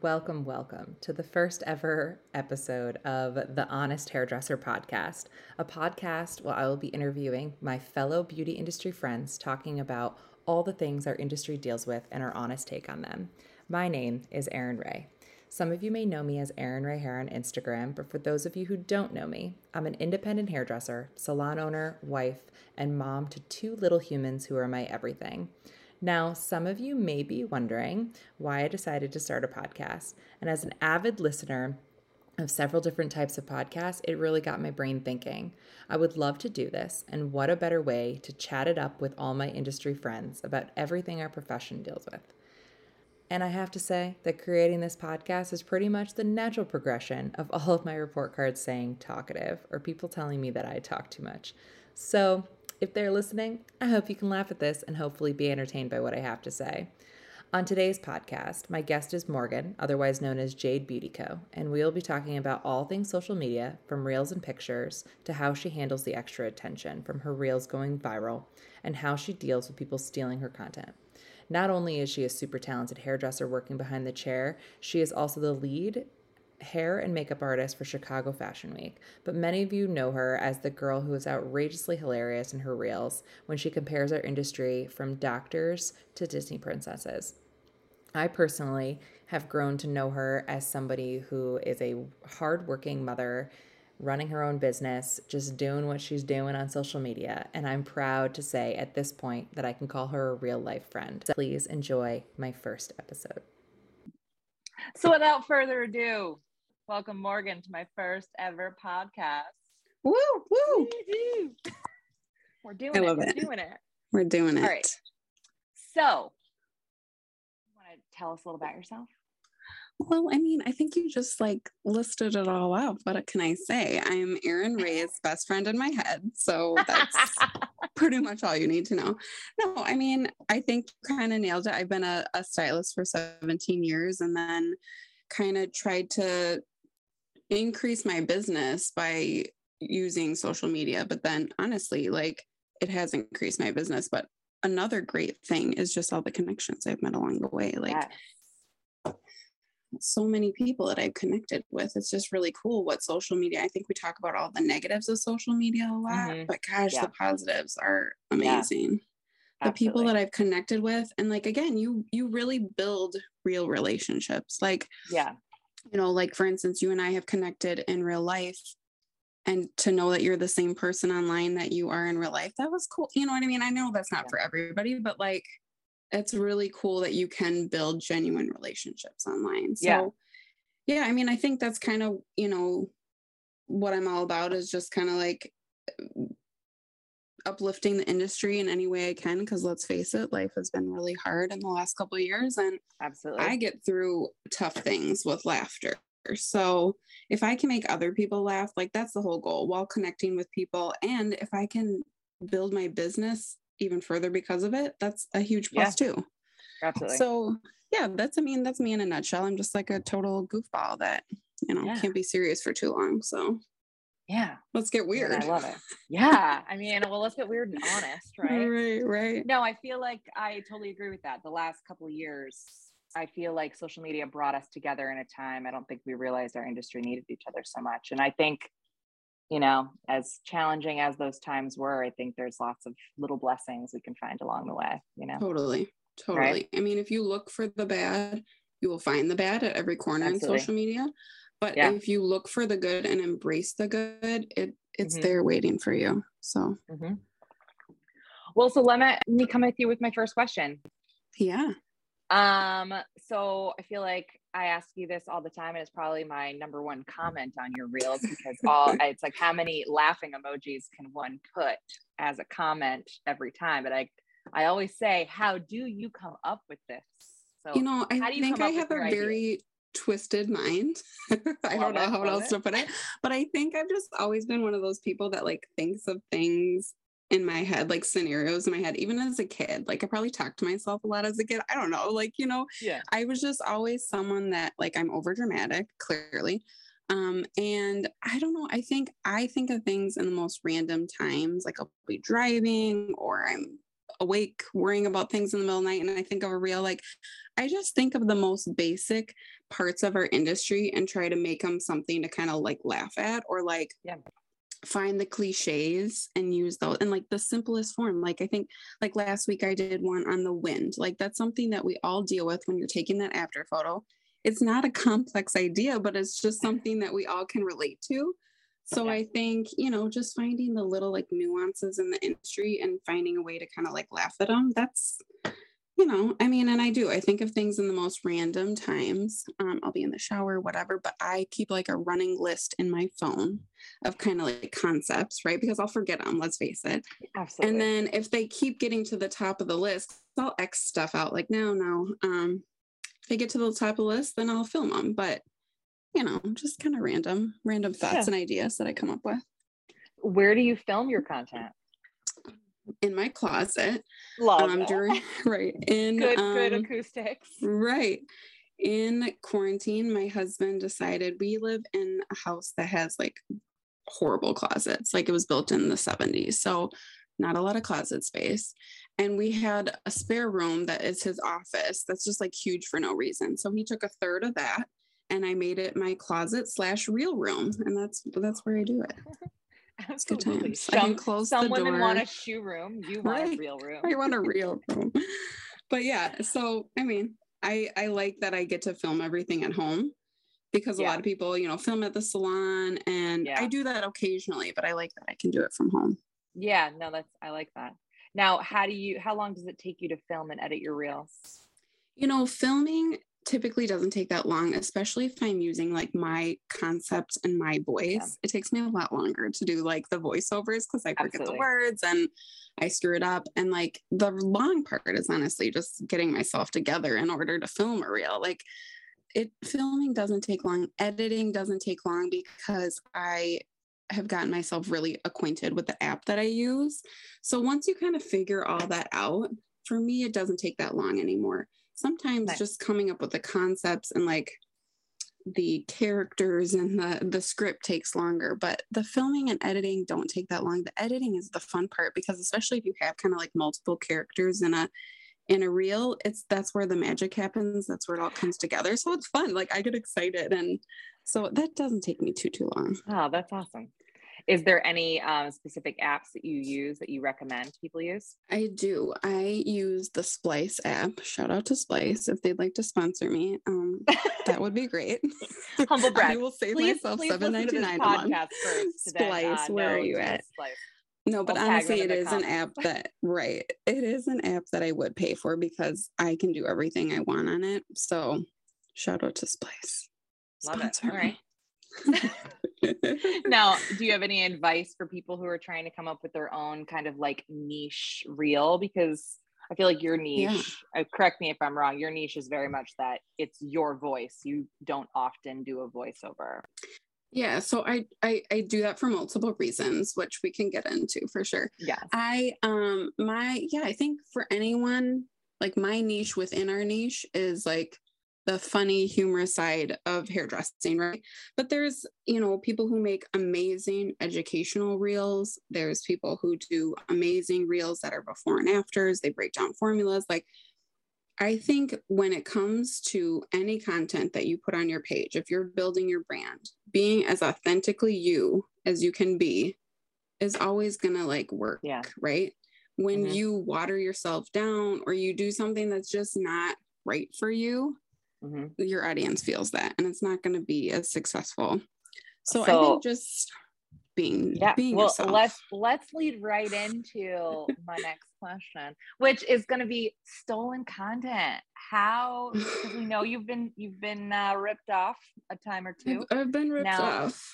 Welcome, welcome to the first ever episode of the Honest Hairdresser Podcast, a podcast where I will be interviewing my fellow beauty industry friends talking about all the things our industry deals with and our honest take on them. My name is Erin Ray. Some of you may know me as Erin Ray Hair on Instagram, but for those of you who don't know me, I'm an independent hairdresser, salon owner, wife, and mom to two little humans who are my everything. Now, some of you may be wondering why I decided to start a podcast. And as an avid listener of several different types of podcasts, it really got my brain thinking. I would love to do this, and what a better way to chat it up with all my industry friends about everything our profession deals with. And I have to say that creating this podcast is pretty much the natural progression of all of my report cards saying talkative or people telling me that I talk too much. So if they're listening, I hope you can laugh at this and hopefully be entertained by what I have to say. On today's podcast, my guest is Morgan, otherwise known as Jade Beauty Co., and we'll be talking about all things social media, from reels and pictures to how she handles the extra attention from her reels going viral and how she deals with people stealing her content. Not only is she a super talented hairdresser working behind the chair, she is also the lead hair and makeup artist for Chicago Fashion Week, but many of you know her as the girl who is outrageously hilarious in her reels when she compares our industry from doctors to Disney princesses. I personally have grown to know her as somebody who is a hardworking mother running her own business, just doing what she's doing on social media. And I'm proud to say at this point that I can call her a real life friend. So please enjoy my first episode. So, without further ado, Welcome, Morgan, to my first ever podcast. Woo, woo. We're doing I love it. We're doing it. We're doing it. All right. So, you want to tell us a little about yourself? Well, I mean, I think you just like listed it all out. What can I say? I'm Erin Ray's best friend in my head. So that's pretty much all you need to know. No, I mean, I think kind of nailed it. I've been a, a stylist for 17 years and then kind of tried to increase my business by using social media. But then honestly, like it has increased my business. But another great thing is just all the connections I've met along the way. Like yes. so many people that I've connected with. It's just really cool what social media. I think we talk about all the negatives of social media a lot, mm-hmm. but gosh, yeah. the positives are amazing. Yeah. the people that I've connected with and like again you you really build real relationships like yeah you know, like for instance, you and I have connected in real life and to know that you're the same person online that you are in real life, that was cool. You know what I mean? I know that's not yeah. for everybody, but like it's really cool that you can build genuine relationships online. So yeah, yeah I mean, I think that's kind of, you know, what I'm all about is just kind of like uplifting the industry in any way I can because let's face it, life has been really hard in the last couple of years and absolutely I get through tough things with laughter. So if I can make other people laugh, like that's the whole goal while connecting with people. And if I can build my business even further because of it, that's a huge plus yeah. too. Absolutely. So yeah, that's I mean, that's me in a nutshell. I'm just like a total goofball that, you know, yeah. can't be serious for too long. So yeah. Let's get weird i love it. Yeah i mean well let's get weird and honest right? Right right. No i feel like i totally agree with that. The last couple of years i feel like social media brought us together in a time i don't think we realized our industry needed each other so much. And i think you know as challenging as those times were i think there's lots of little blessings we can find along the way you know? Totally totally. Right? i mean if you look for the bad you will find the bad at every corner Absolutely. in social media but yeah. if you look for the good and embrace the good, it it's mm-hmm. there waiting for you. So mm-hmm. well, so let me, let me come with you with my first question. Yeah. Um, so I feel like I ask you this all the time, and it's probably my number one comment on your reels because all it's like how many laughing emojis can one put as a comment every time? But I I always say, how do you come up with this? So you know, I you think I have a very twisted mind. I don't know how else it. to put it, but I think I've just always been one of those people that like thinks of things in my head, like scenarios in my head, even as a kid. Like I probably talked to myself a lot as a kid. I don't know. Like, you know, Yeah. I was just always someone that like I'm over dramatic, clearly. Um, and I don't know, I think I think of things in the most random times. Like I'll be driving or I'm awake worrying about things in the middle of the night and I think of a reel. Like I just think of the most basic parts of our industry and try to make them something to kind of like laugh at or like Yeah. find the cliches and use those in like the simplest form. Like I think like last week I did one on the wind. Like that's something that we all deal with when you're taking that after photo. It's not a complex idea, but it's just something that we all can relate to. So. I think, you know, just finding the little like nuances in the industry and finding a way to kind of like laugh at them. That's, you know, I mean, and I do. I think of things in the most random times. Um, I'll be in the shower, whatever, but I keep like a running list in my phone of kind of like concepts, right? Because I'll forget them, let's face it. Absolutely. And then if they keep getting to the top of the list, I'll X stuff out like, no, no. Um, if they get to the top of the list, then I'll film them. But, you know, just kind of random, random thoughts Yeah. and ideas that I come up with Where do you film your content? in my closet. Love um, during, right. In, good, good um, acoustics. Right. In quarantine, my husband decided we live in a house that has like horrible closets. Like it was built in the 70s. So not a lot of closet space. And we had a spare room that is his office that's just like huge for no reason. So he took a third of that and I made it my closet slash reel room. And that's that's where I do it. It's good Absolutely. times. I can Some, close some the women want a shoe room. You want a reel room. I want a reel room. But yeah, so I mean, I I like that I get to film everything at home because a Yeah. lot of people, you know, film at the salon and I do that occasionally, but I like that I can do it from home. Yeah, no, that's I like that. Now, how do you how long does it take you to film and edit your reels? You know, filming typically doesn't take that long, especially if I'm using like my concept and my voice. It takes me a lot longer to do like the voiceovers because I forget the words and I screw it up. And like the long part is honestly just getting myself together in order to film a reel. Like it filming doesn't take long, editing doesn't take long because I have gotten myself really acquainted with the app that I use. So once you kind of figure all that out, for me, it doesn't take that long anymore. Sometimes just coming up with the concepts and like the characters and the the script takes longer but the filming and editing don't take that long. The editing is the fun part because especially if you have kind of like multiple characters in a in a reel it's that's where the magic happens that's where it all comes together. So it's fun like i get excited and so that doesn't take me too too long. Oh, that's awesome. Is there any um, specific apps that you use that you recommend people use? I do. I use the Splice app. Shout out to Splice if they'd like to sponsor me. Um, that would be great. Humble brag. I will save Please, myself seven to this a month. podcast first. to then, Splice, uh, where are you at? Splice. No, but We'll honestly, it is it in the is an app that right. It is an app that I would pay for because I can do everything I want on it. So shout out to Splice. Love it. Sponsor All right. Now, do you have any advice for people who are trying to come up with their own kind of like niche reel? Because I feel like your Yeah. niche, uh, correct me if I'm wrong, your niche is very much that it's your voice. You don't often do a voiceover. yeah, so I, I I do that for multiple reasons, which we can get into for sure. Yeah. I um my yeah, I think for anyone like my niche within our niche is like the funny humorous side of hairdressing, right? But there's, you know, people who make amazing educational reels. There's people who do amazing reels that are before and afters. They break down formulas. Like I think when it comes to any content that you put on your page, if you're building your brand, being as authentically you as you can be is always going to like work, Yeah. right? When Mhm. you water yourself down or you do something that's just not right for you, Mhm. your audience feels that and it's not going to be as successful. So, I think just being Yeah. being well, yourself. let's let's lead right into my next question, which is going to be stolen content. How? We know you've been you've been uh, ripped off a time or two. I've been ripped Now- off.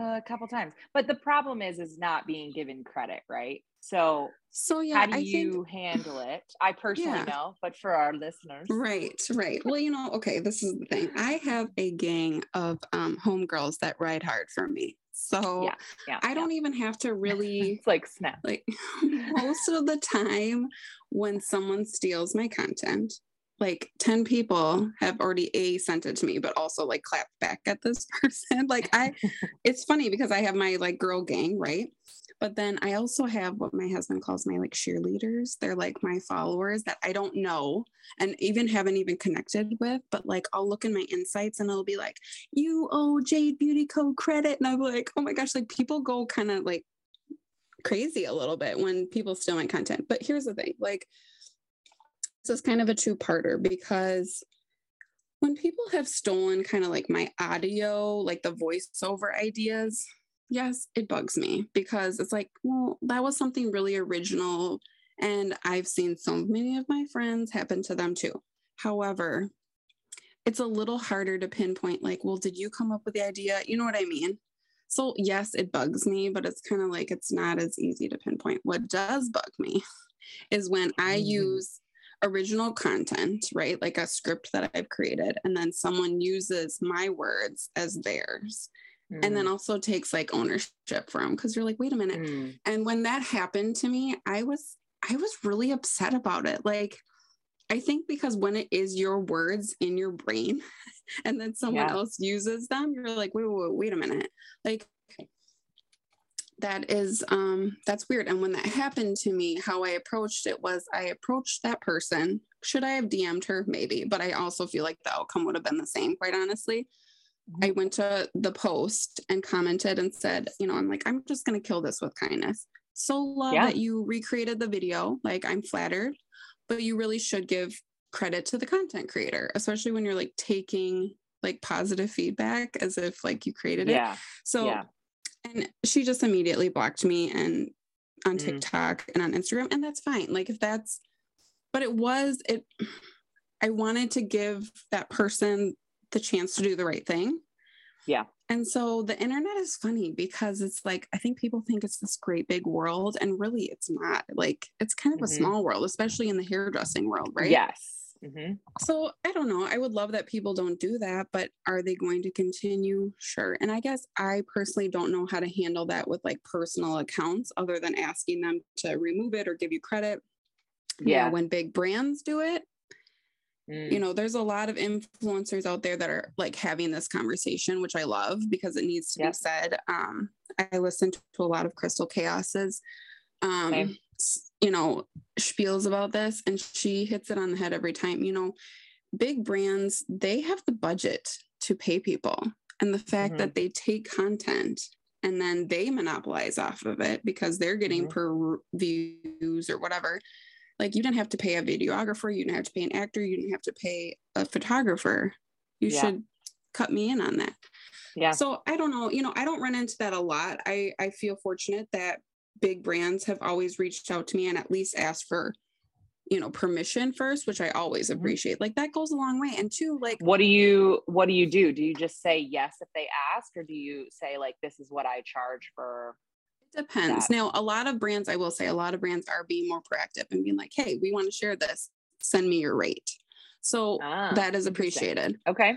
a couple times but the problem is is not being given credit right so So yeah, how do I you think handle it i personally Yeah. know but for our listeners Right, right. Well, you know, okay, this is the thing. I have a gang of um homegirls that ride hard for me. So Yeah, yeah. I don't even have to really It's like snap. like most of the time when someone steals my content like 10 people have already a sent it to me but also like clapped back at this person like i it's funny because i have my like girl gang right but then i also have what my husband calls my like cheerleaders they're like my followers that i don't know and even haven't even connected with but like i'll look in my insights and it'll be like you owe jade beauty code credit and i'm like oh my gosh like people go kind of like crazy a little bit when people steal my content. But here's the thing like, this is kind of a two parter because when people have stolen kind of like my audio, like the voiceover ideas, yes, it bugs me because it's like, well, that was something really original. And I've seen so many of my friends happen to them too. However, it's a little harder to pinpoint, like, well, did you come up with the idea? You know what I mean? So, yes, it bugs me, but it's kind of like it's not as easy to pinpoint. What does bug me is when I Mm. use original content, right? Like a script that I've created, and then someone uses my words as theirs, and then also takes like ownership for them because you're like, wait a minute. Mm. And when that happened to me, I was I was really upset about it. Like I think because when it is your words in your brain and then someone Yeah. else uses them, you're like, wait, wait, wait, wait a minute. Like that is um that's weird. And when that happened to me, how I approached it was I approached that person. Should I have DM'd her? Maybe, but I also feel like the outcome would have been the same, quite honestly. I went to the post and commented and said, you know, I'm like, I'm just gonna kill this with kindness. So love Yeah. that you recreated the video. Like I'm flattered, but you really should give credit to the content creator, especially when you're like taking like positive feedback as if like you created it. So yeah. and she just immediately blocked me and on Mm. TikTok and on Instagram. And that's fine. Like if that's but it was it I wanted to give that person the chance to do the right thing. Yeah. And so the internet is funny because it's like I think people think it's this great big world and really it's not. Like it's kind of Mhm. a small world, especially in the hairdressing world, right? Yes. Mhm. So I don't know. I would love that people don't do that, but are they going to continue? Sure. And I guess I personally don't know how to handle that with like personal accounts other than asking them to remove it or give you credit. Yeah. when big brands do it, Mm. you know, there's a lot of influencers out there that are like having this conversation, which I love because it needs to Yep. be said. Um, I listen to a lot of Crystal Chaos's, um, s- you know, spiels about this, and she hits it on the head every time. You know, big brands, they have the budget to pay people. And the fact Mhm. that they take content and then they monopolize off of it because they're getting Mhm. per views or whatever. Like you didn't have to pay a videographer, you didn't have to pay an actor, you didn't have to pay a photographer. You Yeah. should cut me in on that. Yeah. So I don't know, you know, I don't run into that a lot. I I feel fortunate that big brands have always reached out to me and at least asked for you know permission first which i always Mhm. appreciate like that goes a long way and two like what do you what do you do do you just say yes if they ask or do you say like this is what i charge for depends. Now a lot of brands i will say a lot of brands are being more proactive and being like hey we want to share this. Send me your rate. So Ah, that is appreciated. Okay.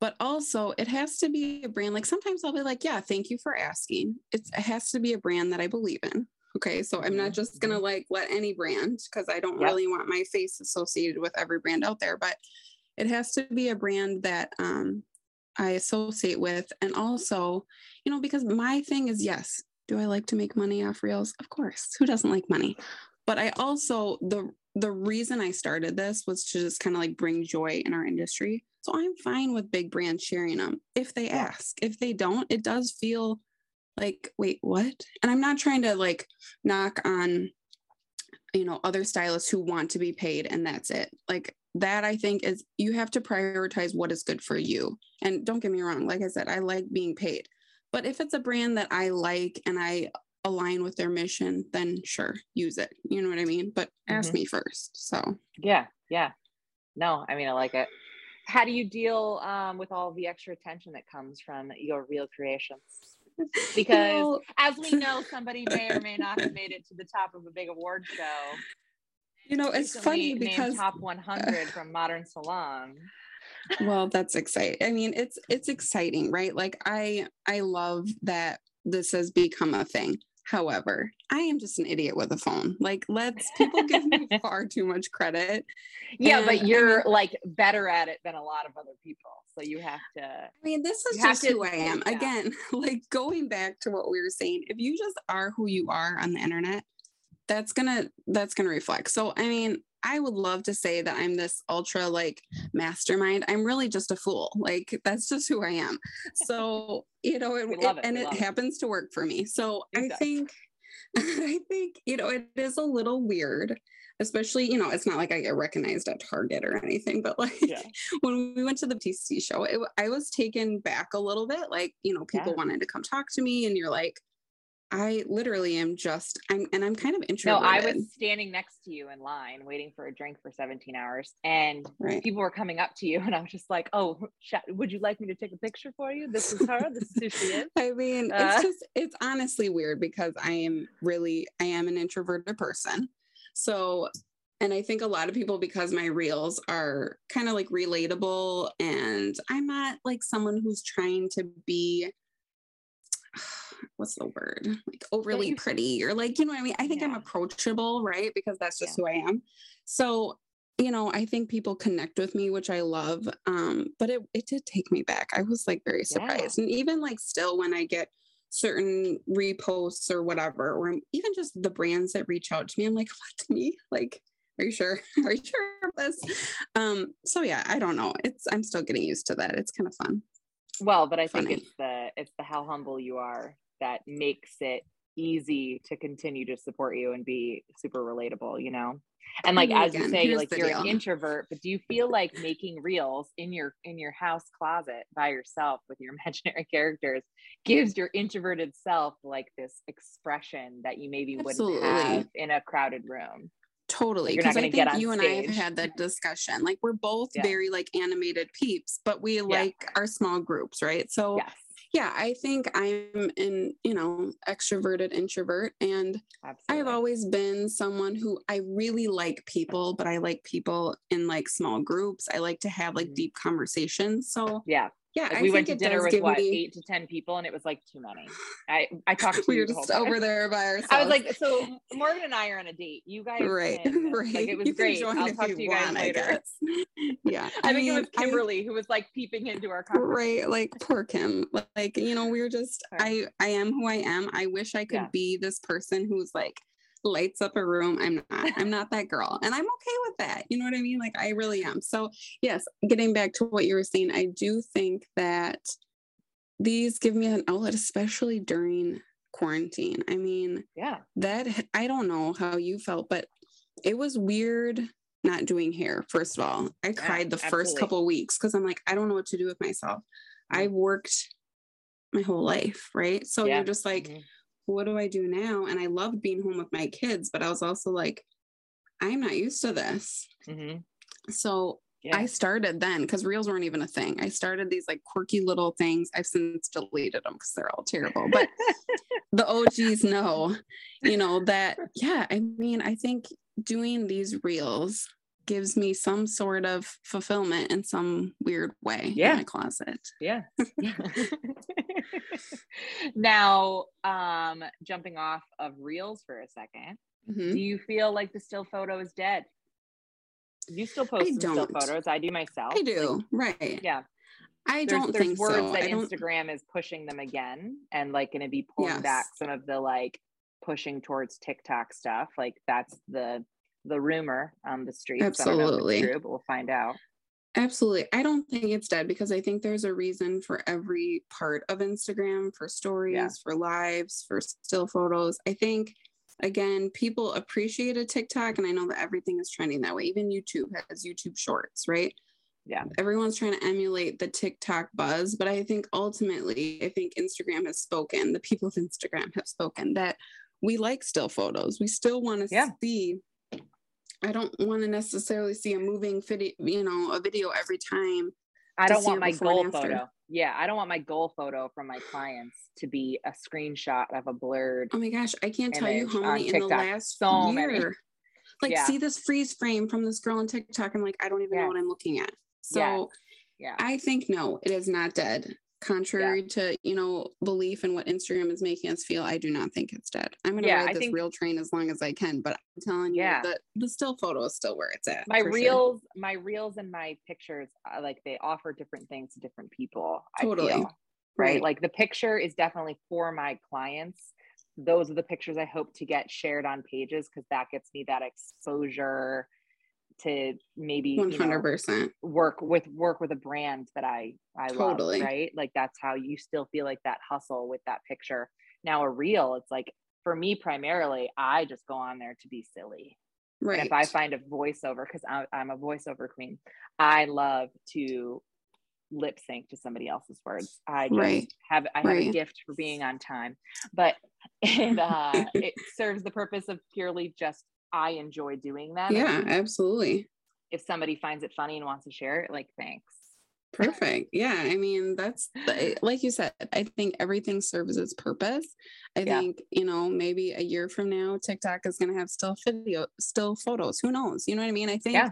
But also it has to be a brand like sometimes i'll be like yeah thank you for asking. It's, it has to be a brand that i believe in okay? So i'm not just gonna like let any brand because i don't Yep. really want my face associated with every brand out there but it has to be a brand that um, i associate with. And also you know because my thing is yes do i like to make money off reels? Of course. Who doesn't like money? But i also the the reason i started this was to just kind of like bring joy in our industry. So i'm fine with big brands sharing them if they ask. If they don't it does feel like wait what? And i'm not trying to like knock on you know other stylists who want to be paid and that's it. Like that i think is you have to prioritize what is good for you. And don't get me wrong like i said i like being paid but if it's a brand that i like and i align with their mission then sure use it. You know what i mean? But ask Mhm. me first so. Yeah yeah. No i mean i like it. How do you deal um, with all the extra attention that comes from your reel creations because Well, as we know somebody may or may not have made it to the top of a big award show. You know it's funny because top 100 from modern salon well that's exciting i mean it's it's exciting right like i i love that this has become a thing. However, I am just an idiot with a phone. Like, let's people give me far too much credit. Yeah, And, but you're mean- like better at it than a lot of other people. So you have to I mean, this is just who I am. that. Again, like going back to what we were saying, if you just are who you are on the internet, that's gonna that's gonna reflect. So I mean, I would love to say that I'm this ultra like mastermind. I'm really just a fool. Like that's just who I am. So you know, it, it. and it it. happens to work for me. So I think I think you know it is a little weird. Especially, you know, it's not like I get recognized at Target or anything, but like Yeah. when we went to the TC show, it, I was taken back a little bit. Like, you know, people Yeah. wanted to come talk to me, and you're like, I literally am just, I'm, and I'm kind of introverted. No. I was standing next to you in line waiting for a drink for 17 hours and right. people were coming up to you and I was just like, "Oh, sh- would you like me to take a picture for you? This is her. This is who she is." I mean, Uh. it's just, it's honestly weird because I am really, I am an introverted person. So, and I think a lot of people, because my reels are kind of like relatable, and I'm not like someone who's trying to be, what's the word? Like overly you- pretty or like, you know what I mean? I think I'm approachable, right? Because that's just Yeah. who I am. So, you know, I think people connect with me, which I love. Um, but it, it did take me back. I was like very surprised. And even like still when I get certain reposts or whatever, or even just the brands that reach out to me, I'm like, what to me? Like, are you sure? Are you sure of this? Um, so yeah, I don't know. It's I'm still getting used to that. It's kind of fun. Well, but I think it's the it's the how humble you are that makes it easy to continue to support you and be super relatable, you know? And like as you say, like you're an introvert, but do you feel like making reels in your in your house closet by yourself with your imaginary characters gives your introverted self like this expression that you maybe wouldn't have in a crowded room? Totally. you're not Because I think you and I have had that discussion. Like we're both Yeah. very like animated peeps, but we like our small groups, right? So Yes. Yeah, I think I'm an, you know, extroverted introvert and Absolutely. I have always been someone who I really like people, but I like people in like small groups. I like to have like Mhm. deep conversations. So yeah. Yeah, Like I we went to dinner with what me- eight to ten people and it was like too many. I I talked to we you were just over there by ourselves. I was like, so Morgan and I are on a date. You guys, right, can- right. Like it was You great. I'll talk to you guys want, I later. guess. Yeah, I, think it was mean, I- Kimberly who was like peeping into our conversation. right like poor kim like you know we're just i i am who i am i wish i could Yeah. be this person who's like lights up a room i'm not i'm not that girl and i'm okay with that you know what i mean like i really am so yes getting back to what you were saying i do think that these give me an outlet especially during quarantine i mean Yeah. that I don't know how you felt, but it was weird not doing hair. First of all, I cried the first absolutely. couple weeks because I'm like, I don't know what to do with myself. Mm. I've worked my whole life, right? So Yeah. you're just like, Mhm. What do I do now? And I loved being home with my kids, but I was also like, I'm not used to this. Mhm. So Yeah. I started then because reels weren't even a thing. I started these like quirky little things. I've since deleted them because they're all terrible. But the OGs know, you know, that, yeah, I mean, I think doing these reels gives me some sort of fulfillment in some weird way Yeah. in my closet. yeah. now, um, jumping off of reels for a second, Mhm. do you feel like the still photo is dead? You still post some still photos. I do myself. I Like, do. Right. yeah. I there's, don't there's think words so. that Instagram is pushing them again and like going to be pulling back some of the like pushing towards TikTok stuff. Like that's the the rumor on the streets. I don't know if Absolutely. it's true, but we'll find out. Absolutely. I don't think it's dead because I think there's a reason for every part of Instagram for stories, for lives, for still photos. I think, again, people appreciated TikTok, and I know that everything is trending that way. Even YouTube has YouTube shorts, right? Yeah. Everyone's trying to emulate the TikTok buzz, but I think ultimately, I think Instagram has spoken, the people of Instagram have spoken that we like still photos. We still want to Yeah. see I don't want to necessarily see a moving video, you know, a video every time. I don't want my goal photo. Yeah, I don't want my goal photo from my clients to be a screenshot of a blurred. Oh my gosh, I can't tell you how many in the last So year. many. Like, Yeah. see this freeze frame from this girl on TikTok. I'm like, I don't even know what I'm looking at. So Yes. Yeah. I think no, it is not dead. Contrary to you know belief in what instagram is making us feel i do not think it's dead i'm gonna Yeah, I ride this think- reel train as long as i can but i'm telling you Yeah. that the still photo is still where it's at my for sure. reels my reels and my pictures uh, like they offer different things to different people I Totally. feel, right? Right. like the picture is definitely for my clients those are the pictures i hope to get shared on pages because that gets me that exposure to maybe you know, 100% work with work with a brand that i i Totally. love right? Like that's how you still feel like that hustle with that picture. Now a reel it's like for me primarily i just go on there to be silly. Right and if I find a voiceover, because I'm a voiceover queen, I love to lip sync to somebody else's words. I just Right. have I have a gift for being on time, but it uh, it serves the purpose of purely just I enjoy doing them. yeah absolutely if somebody finds it funny and wants to share it, like thanks. perfect yeah i mean that's eh, like you said i think everything serves its purpose i Yeah. think you know maybe a year from now tiktok is going to have still video still photos who knows you know what i mean i think Yeah.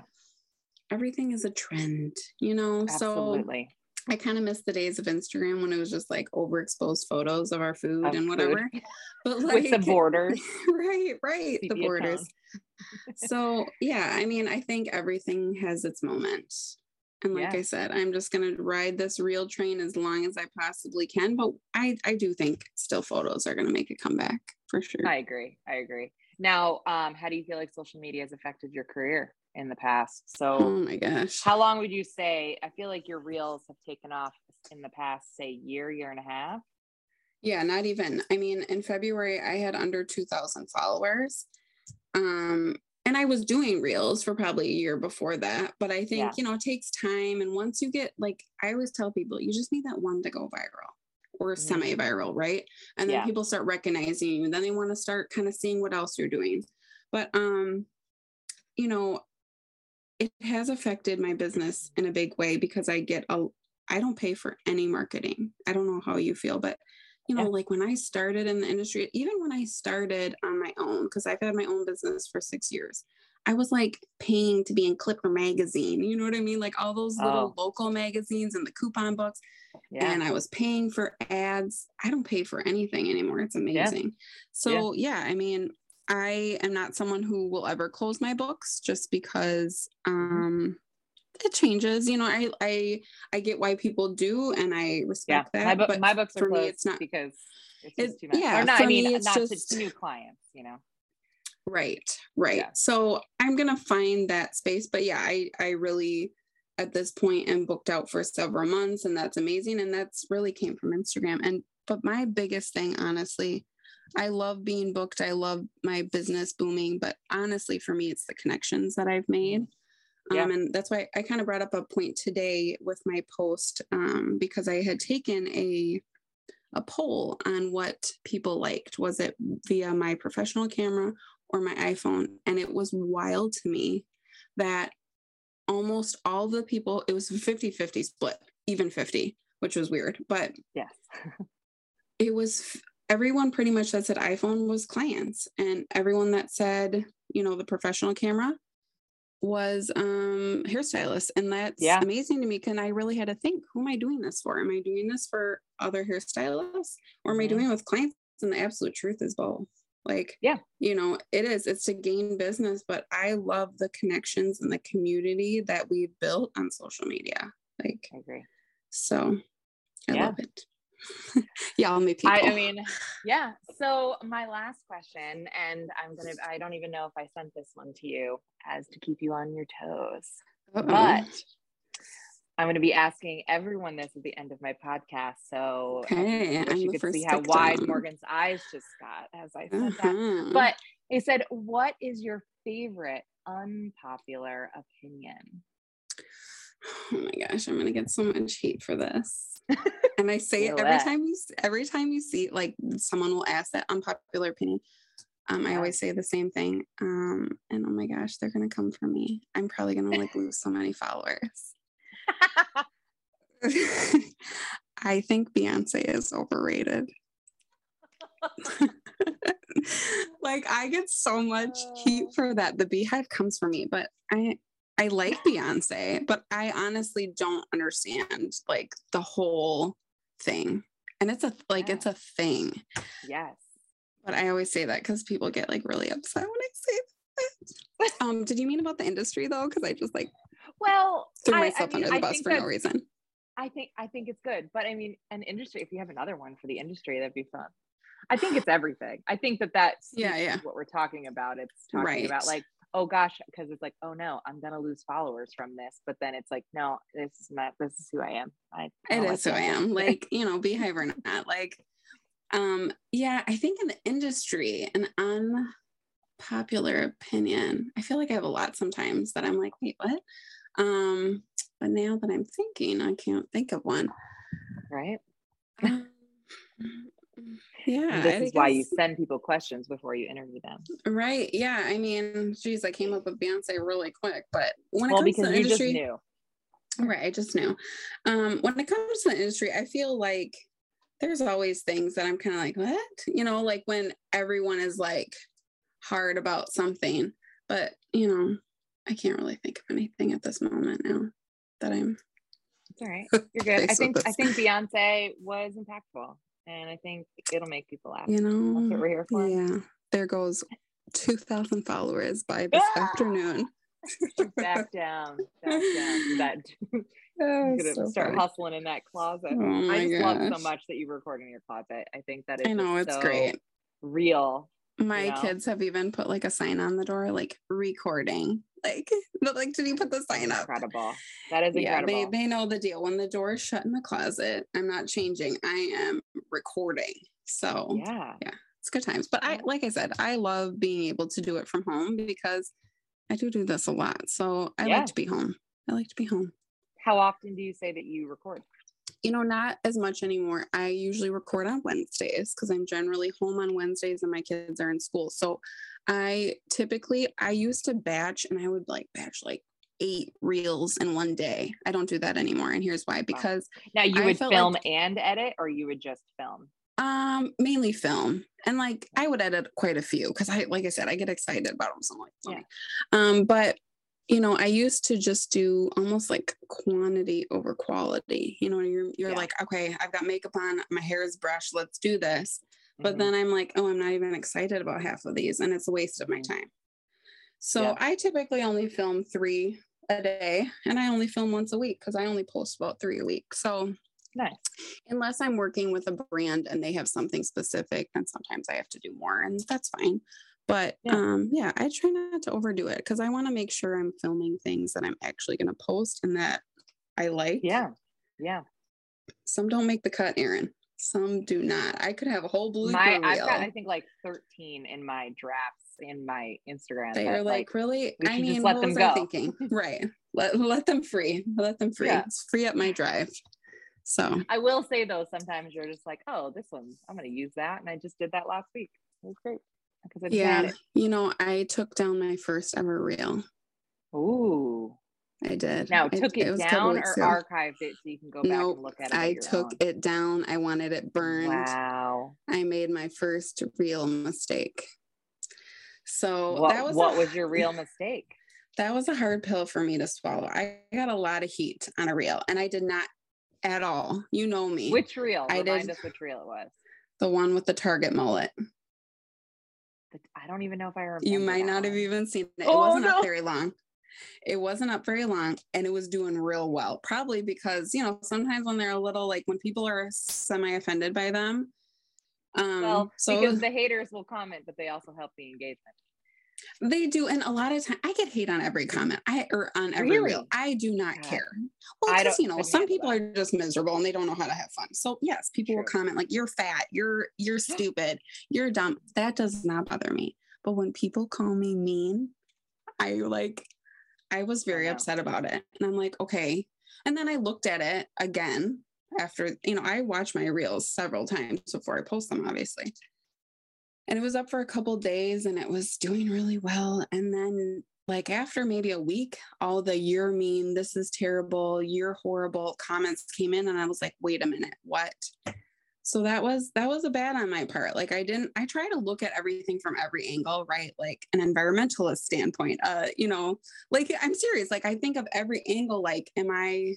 everything is a trend you know so Absolutely. I kind of miss the days of Instagram when it was just like overexposed photos of our food Of and food. whatever. But like With the borders. right, right, the borders. so yeah, I mean, I think everything has its moment. And like Yeah. I said, I'm just gonna ride this reel train as long as I possibly can. But I, I do think still photos are gonna make a comeback for sure. I agree. I agree. Now, um, how do you feel like social media has affected your career in the past? So oh my gosh. How long would you say? I feel like your reels have taken off in the past, say, year, year and a half. Yeah, not even. I mean, in February, I had under 2,000 followers. Um, and I was doing reels for probably a year before that. But I think, Yeah. you know, it takes time. And once you get, like, I always tell people, you just need that one to go viral or Mhm. semi viral, right? And then Yeah. people start recognizing you. And then they want to start kind of seeing what else you're doing. But, um, you know, it has affected my business in a big way because I get a, I don't pay for any marketing. I don't know how you feel, but you know, Yeah. like when I started in the industry, even when I started on my own, because I've had my own business for six years, I was like paying to be in Clipper magazine. You know what I mean? Like all those little oh. local magazines and the coupon books. Yeah. And I was paying for ads. I don't pay for anything anymore. It's amazing. So, yeah, I mean, I am not someone who will ever close my books just because Mm-hmm. um it changes. You know, I I I get why people do and I yeah. respect My, that. but my books are for closed me it's not because it's too much. yeah, or not, for I mean, me, it's not just- to new clients, you know. Right, right. Yeah. So I'm gonna find that space. But yeah, I I really at this point am booked out for several months, and that's amazing. And that's really came from Instagram. And but my biggest thing, honestly, I love being booked. I love my business booming. But honestly, for me, it's the connections that I've made. Yeah. Um, and that's why I kind of brought up a point today with my post um, because I had taken a a poll on what people liked. Was it via my professional camera or my iPhone? And it was wild to me that almost all the people, it was 50 50 split, even 50, which was weird. But Yes. it was everyone pretty much that said iPhone was clients, and everyone that said, you know, the professional camera was um hairstylist and that's Yeah. amazing to me because i really had to think who am i doing this for am i doing this for other hairstylists or am i Mhm. doing it with clients and the absolute truth is both like Yeah. you know it is it's to gain business but i love the connections and the community that we've built on social media like I agree. so i Yeah. love it y'all me people I, I mean, yeah. So my last question, and I'm gonna I don't even know if I sent this one to you as to keep you on your toes. Uh-oh. But I'm going to be asking everyone this at the end of my podcast. So I Okay, you could see how wide. Morgan's eyes just got as I said that. Uh-huh. But he said, "What is your favorite unpopular opinion?" Oh my gosh, I'm gonna get so much hate for this. and I say it every it. time you every time you see like someone will ask that unpopular opinion. Um, I always say the same thing. Um, and oh my gosh, they're gonna come for me. I'm probably gonna like lose so many followers. I think Beyonce is overrated. like I get so much heat for that. The BeyHive comes for me, but I I like Beyonce, but I honestly don't understand like the whole thing. And it's a like Yeah. it's a thing. Yes. But I always say that because people get like really upset when I say that. um, did you mean about the industry though? Because I just like Well, threw I- I myself mean, under the I bus for no reason. I think I think it's good, but I mean, an industry. If you have another one for the industry, that'd be fun. I think it's everything. I think that that's Yeah, yeah. what we're talking about. It's talking Right. about like, oh gosh, because it's like, oh no, I'm gonna lose followers from this. But then it's like, no, this is not. This is who I am. I. It is who I am. Like, you know, BeyHive or not. Like, um, yeah, I think in the industry, an unpopular opinion, I feel like I have a lot sometimes that I'm like, wait, what? Um, but now that I'm thinking, I can't think of one. right. Um, yeah. And this I is why you send people questions before you interview them. Right. Yeah. I mean, geez, I came up with Beyonce really quick, but when it comes to the industry, knew. Right, I just knew. Um, when it comes to the industry, I feel like there's always things that I'm kind of like, what? You know, like when everyone is like hard about something, but you know, I can't really think of anything at this moment now that I'm It's all right. You're good. I think I think Beyonce was impactful, and I think it'll make people laugh. you That's what know, we're here for. yeah. There goes 2,000 followers by this Ah! afternoon. Back down, back down. That Oh, so start funny. hustling in that closet. Oh I just love so much that you record in your closet. I think that is I know it's so great. real. My know? kids have even put like a sign on the door, like recording. Like, but like, did you put the sign up? Incredible. That is incredible. yeah, they they know the deal. When the door is shut in the closet, I'm not changing. I am recording. So yeah. yeah, it's good times. But I like I said, I love being able to do it from home because I do do this a lot. So I Yeah. like to be home. I like to be home. How often do you say that you record? You know, not as much anymore. I usually record on Wednesdays because I'm generally home on Wednesdays and my kids are in school. So I typically I used to batch and I would like batch like eight reels in one day. I don't do that anymore. And here's why. Because Now you would film like- and edit, or you would just film. Um, mainly film, and like I would edit quite a few because I, like I said, I get excited about them. So I'm like, yeah. Um, but you know, I used to just do almost like quantity over quality. You know, you're you're Yeah. like, okay, I've got makeup on, my hair is brushed, let's do this. But Mhm. then I'm like, oh, I'm not even excited about half of these, and it's a waste of my Mhm. time. So Yeah. I typically only film three a day, and I only film once a week because I only post about three a week. So nice. unless I'm working with a brand and they have something specific, then sometimes I have to do more, and that's fine. But Yeah. um, yeah, I try not to overdo it because I want to make sure I'm filming things that I'm actually going to post and that I like. Yeah. Yeah. Some don't make the cut, Erin. Some do not. I could have a whole blooper My. I've got I think like 13 in my drafts in my Instagram. They are like, really. I mean, let what them was I go. thinking? right. Let let them free. Let them free. Yeah. Free up my drive. So I will say though, sometimes you're just like, oh, this one, I'm gonna use that. And I just did that last week. It was great. Because I yeah, it. you know, I took down my first ever reel. Ooh. I did. Now I- took it, was down or ago. archived it so you can go back Nope, and look at it. I took own? it down. I wanted it burned. Wow. I made my first real mistake. So What, that was what a, was your real mistake? that was a hard pill for me to swallow. I got a lot of heat on a reel, and I did not at all. You know me, Which reel? I Remind did- us which reel it was. the one with the target mullet. The- I don't even know if I remember. You might not have even seen it. It Oh, wasn't no. up very long. It wasn't up very long and it was doing real well. Probably because, you know, sometimes when they're a little like when people are semi offended by them. Um Well, so because the haters will comment, but they also help the engagement. They do and a lot of time I get hate on every comment. I or on every reel. I do not God. care. Well, because you know, some people that. are just miserable and they don't know how to have fun. So yes, people will comment like you're fat, you're you're stupid, you're dumb. That does not bother me. But when people call me mean, I like I was very know. upset about it. And I'm like, okay. And then I looked at it again after, you know, I watch my reels several times before I post them, obviously. And it was up for a couple days and it was doing really well. And then like after maybe a week, all the you're mean, this is terrible, you're horrible comments came in and I was like, wait a minute, what? So that was that was a bad on my part. Like I didn't I try to look at everything from every angle, right? Like an environmentalist standpoint. Uh, you know, like I'm serious. Like I think of every angle like am I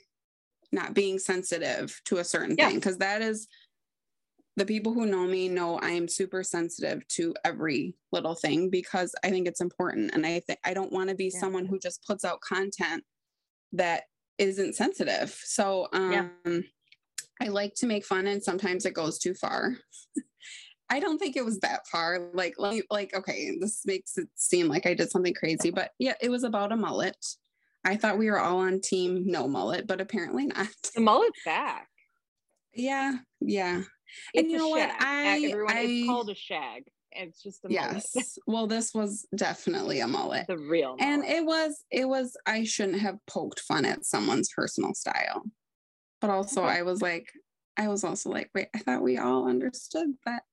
not being sensitive to a certain Yeah. thing because that is the people who know me know I am super sensitive to every little thing because I think it's important and I think I don't want to be Yeah. someone who just puts out content that isn't sensitive. So um Yeah. I like to make fun and sometimes it goes too far. I don't think it was that far. Like, like, like, okay, this makes it seem like I did something crazy, but yeah, it was about a mullet. I thought we were all on team no mullet, but apparently not. The mullet's back. Yeah, yeah. It's you know what? I- Everyone, I- it's called a shag. It's just a mullet. Yes. Well, this was definitely a mullet. the real And it was, it was, I shouldn't have poked fun at someone's personal style. But also, Okay. I was like, I was also like, wait, I thought we all understood that.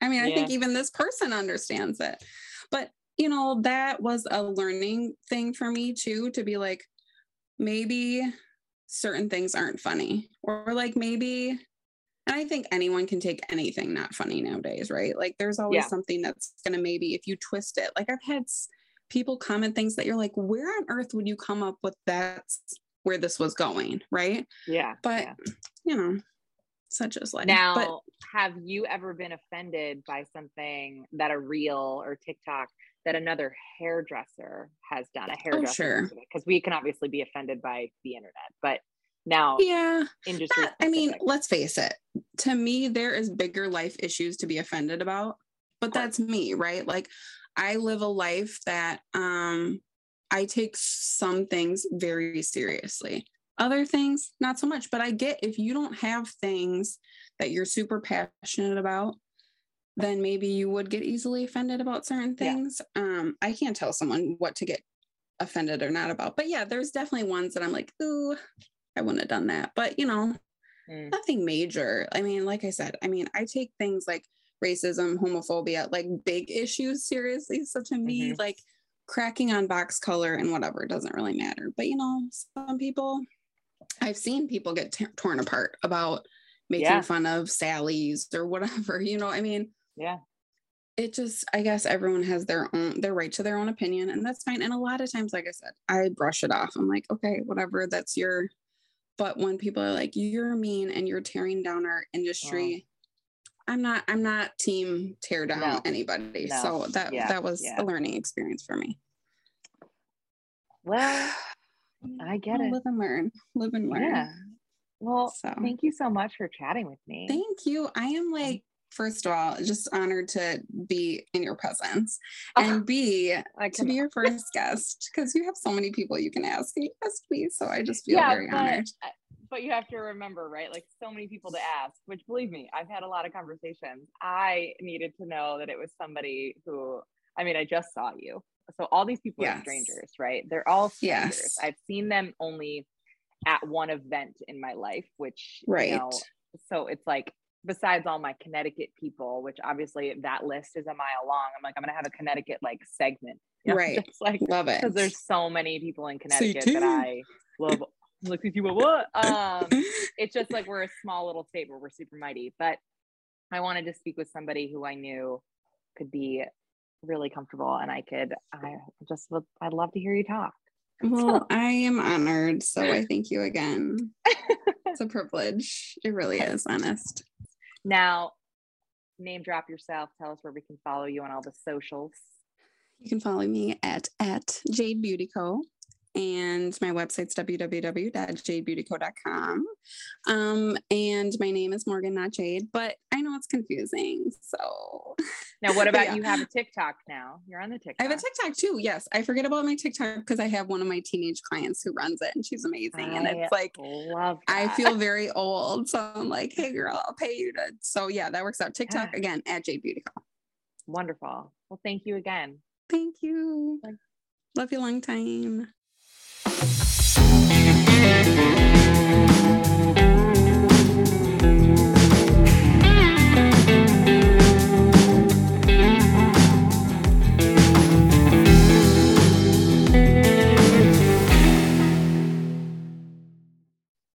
I mean, I think even this person understands it. But, you know, that was a learning thing for me too, to be like, maybe certain things aren't funny, or like maybe and I think anyone can take anything not funny nowadays, right? Like there's always Yeah. something that's going to maybe, if you twist it, like I've had people comment things that you're like, where on earth would you come up with that's where this was going, right? yeah. But, yeah. you know, such as life. now, but have you ever been offended by something that a reel or TikTok that another hairdresser has done? A oh, hairdresser, Oh, sure. because we can obviously be offended by the internet, but now yeah, industry. I mean, let's face it. To me, there is bigger life issues to be offended about, but that's me, right? Like I live a life that um I take some things very seriously. Other things, not so much. But I get if you don't have things that you're super passionate about, then maybe you would get easily offended about certain Yeah. things. Um, I can't tell someone what to get offended or not about. But yeah, there's definitely ones that I'm like, ooh, I wouldn't have done that. But you know, Mm. nothing major. I mean, like I said, I mean, I take things like racism, homophobia, like big issues seriously. So to me, Mhm. like cracking on box color and whatever doesn't really matter. But you know, some people, I've seen people get t- torn apart about making Yeah. fun of Sally's or whatever. You know, I mean, yeah. it just i guess everyone has their own their right to their own opinion and that's fine and a lot of times like i said i brush it off i'm like okay whatever that's your but when people are like you're mean and you're tearing down our industry i'm not i'm not team tear down No. anybody No. so that Yeah. that was Yeah. a learning experience for me Well, I get it. live and learn live and learn Yeah. Well, So. thank you so much for chatting with me. thank you i am like first of all just honored to be in your presence Oh, and b I to be your first guest because you have so many people you can ask and you asked me so i just feel yeah, very but, honored uh, but you have to remember, right? Like so many people to ask, which believe me, I've had a lot of conversations. I needed to know that it was somebody who, I mean, I just saw you. So all these people Yes. are strangers, right? They're all strangers. Yes. I've seen them only at one event in my life, which, Right. you know, so it's like, besides all my Connecticut people, which obviously that list is a mile long. I'm like, I'm going to have a Connecticut like segment. you know, Right. Just like, love it because there's so many people in Connecticut that I love. I'm like CT, what? what? Um, it's just like we're a small little state where we're super mighty. But I wanted to speak with somebody who I knew could be really comfortable, and I could. I just would. I'd love to hear you talk. well i am honored so i thank you again it's a privilege it really is honest Now, name drop yourself. Tell us where we can follow you on all the socials. you can follow me at at jade beauty co and my website's www.jadebeautyco.com um and my name is morgan not jade but i know it's confusing so Now, what about Yeah. you? Have a TikTok now. You're on the TikTok. I have a TikTok too. Yes, I forget about my TikTok because I have one of my teenage clients who runs it, and she's amazing. and it's like love. I feel very old, so I'm like, "Hey, girl, I'll pay you to." So yeah, that works out. TikTok Yeah. again at Jade Beauty Co. wonderful. Well, thank you again. Thank you. Bye. Love you long time. Bye.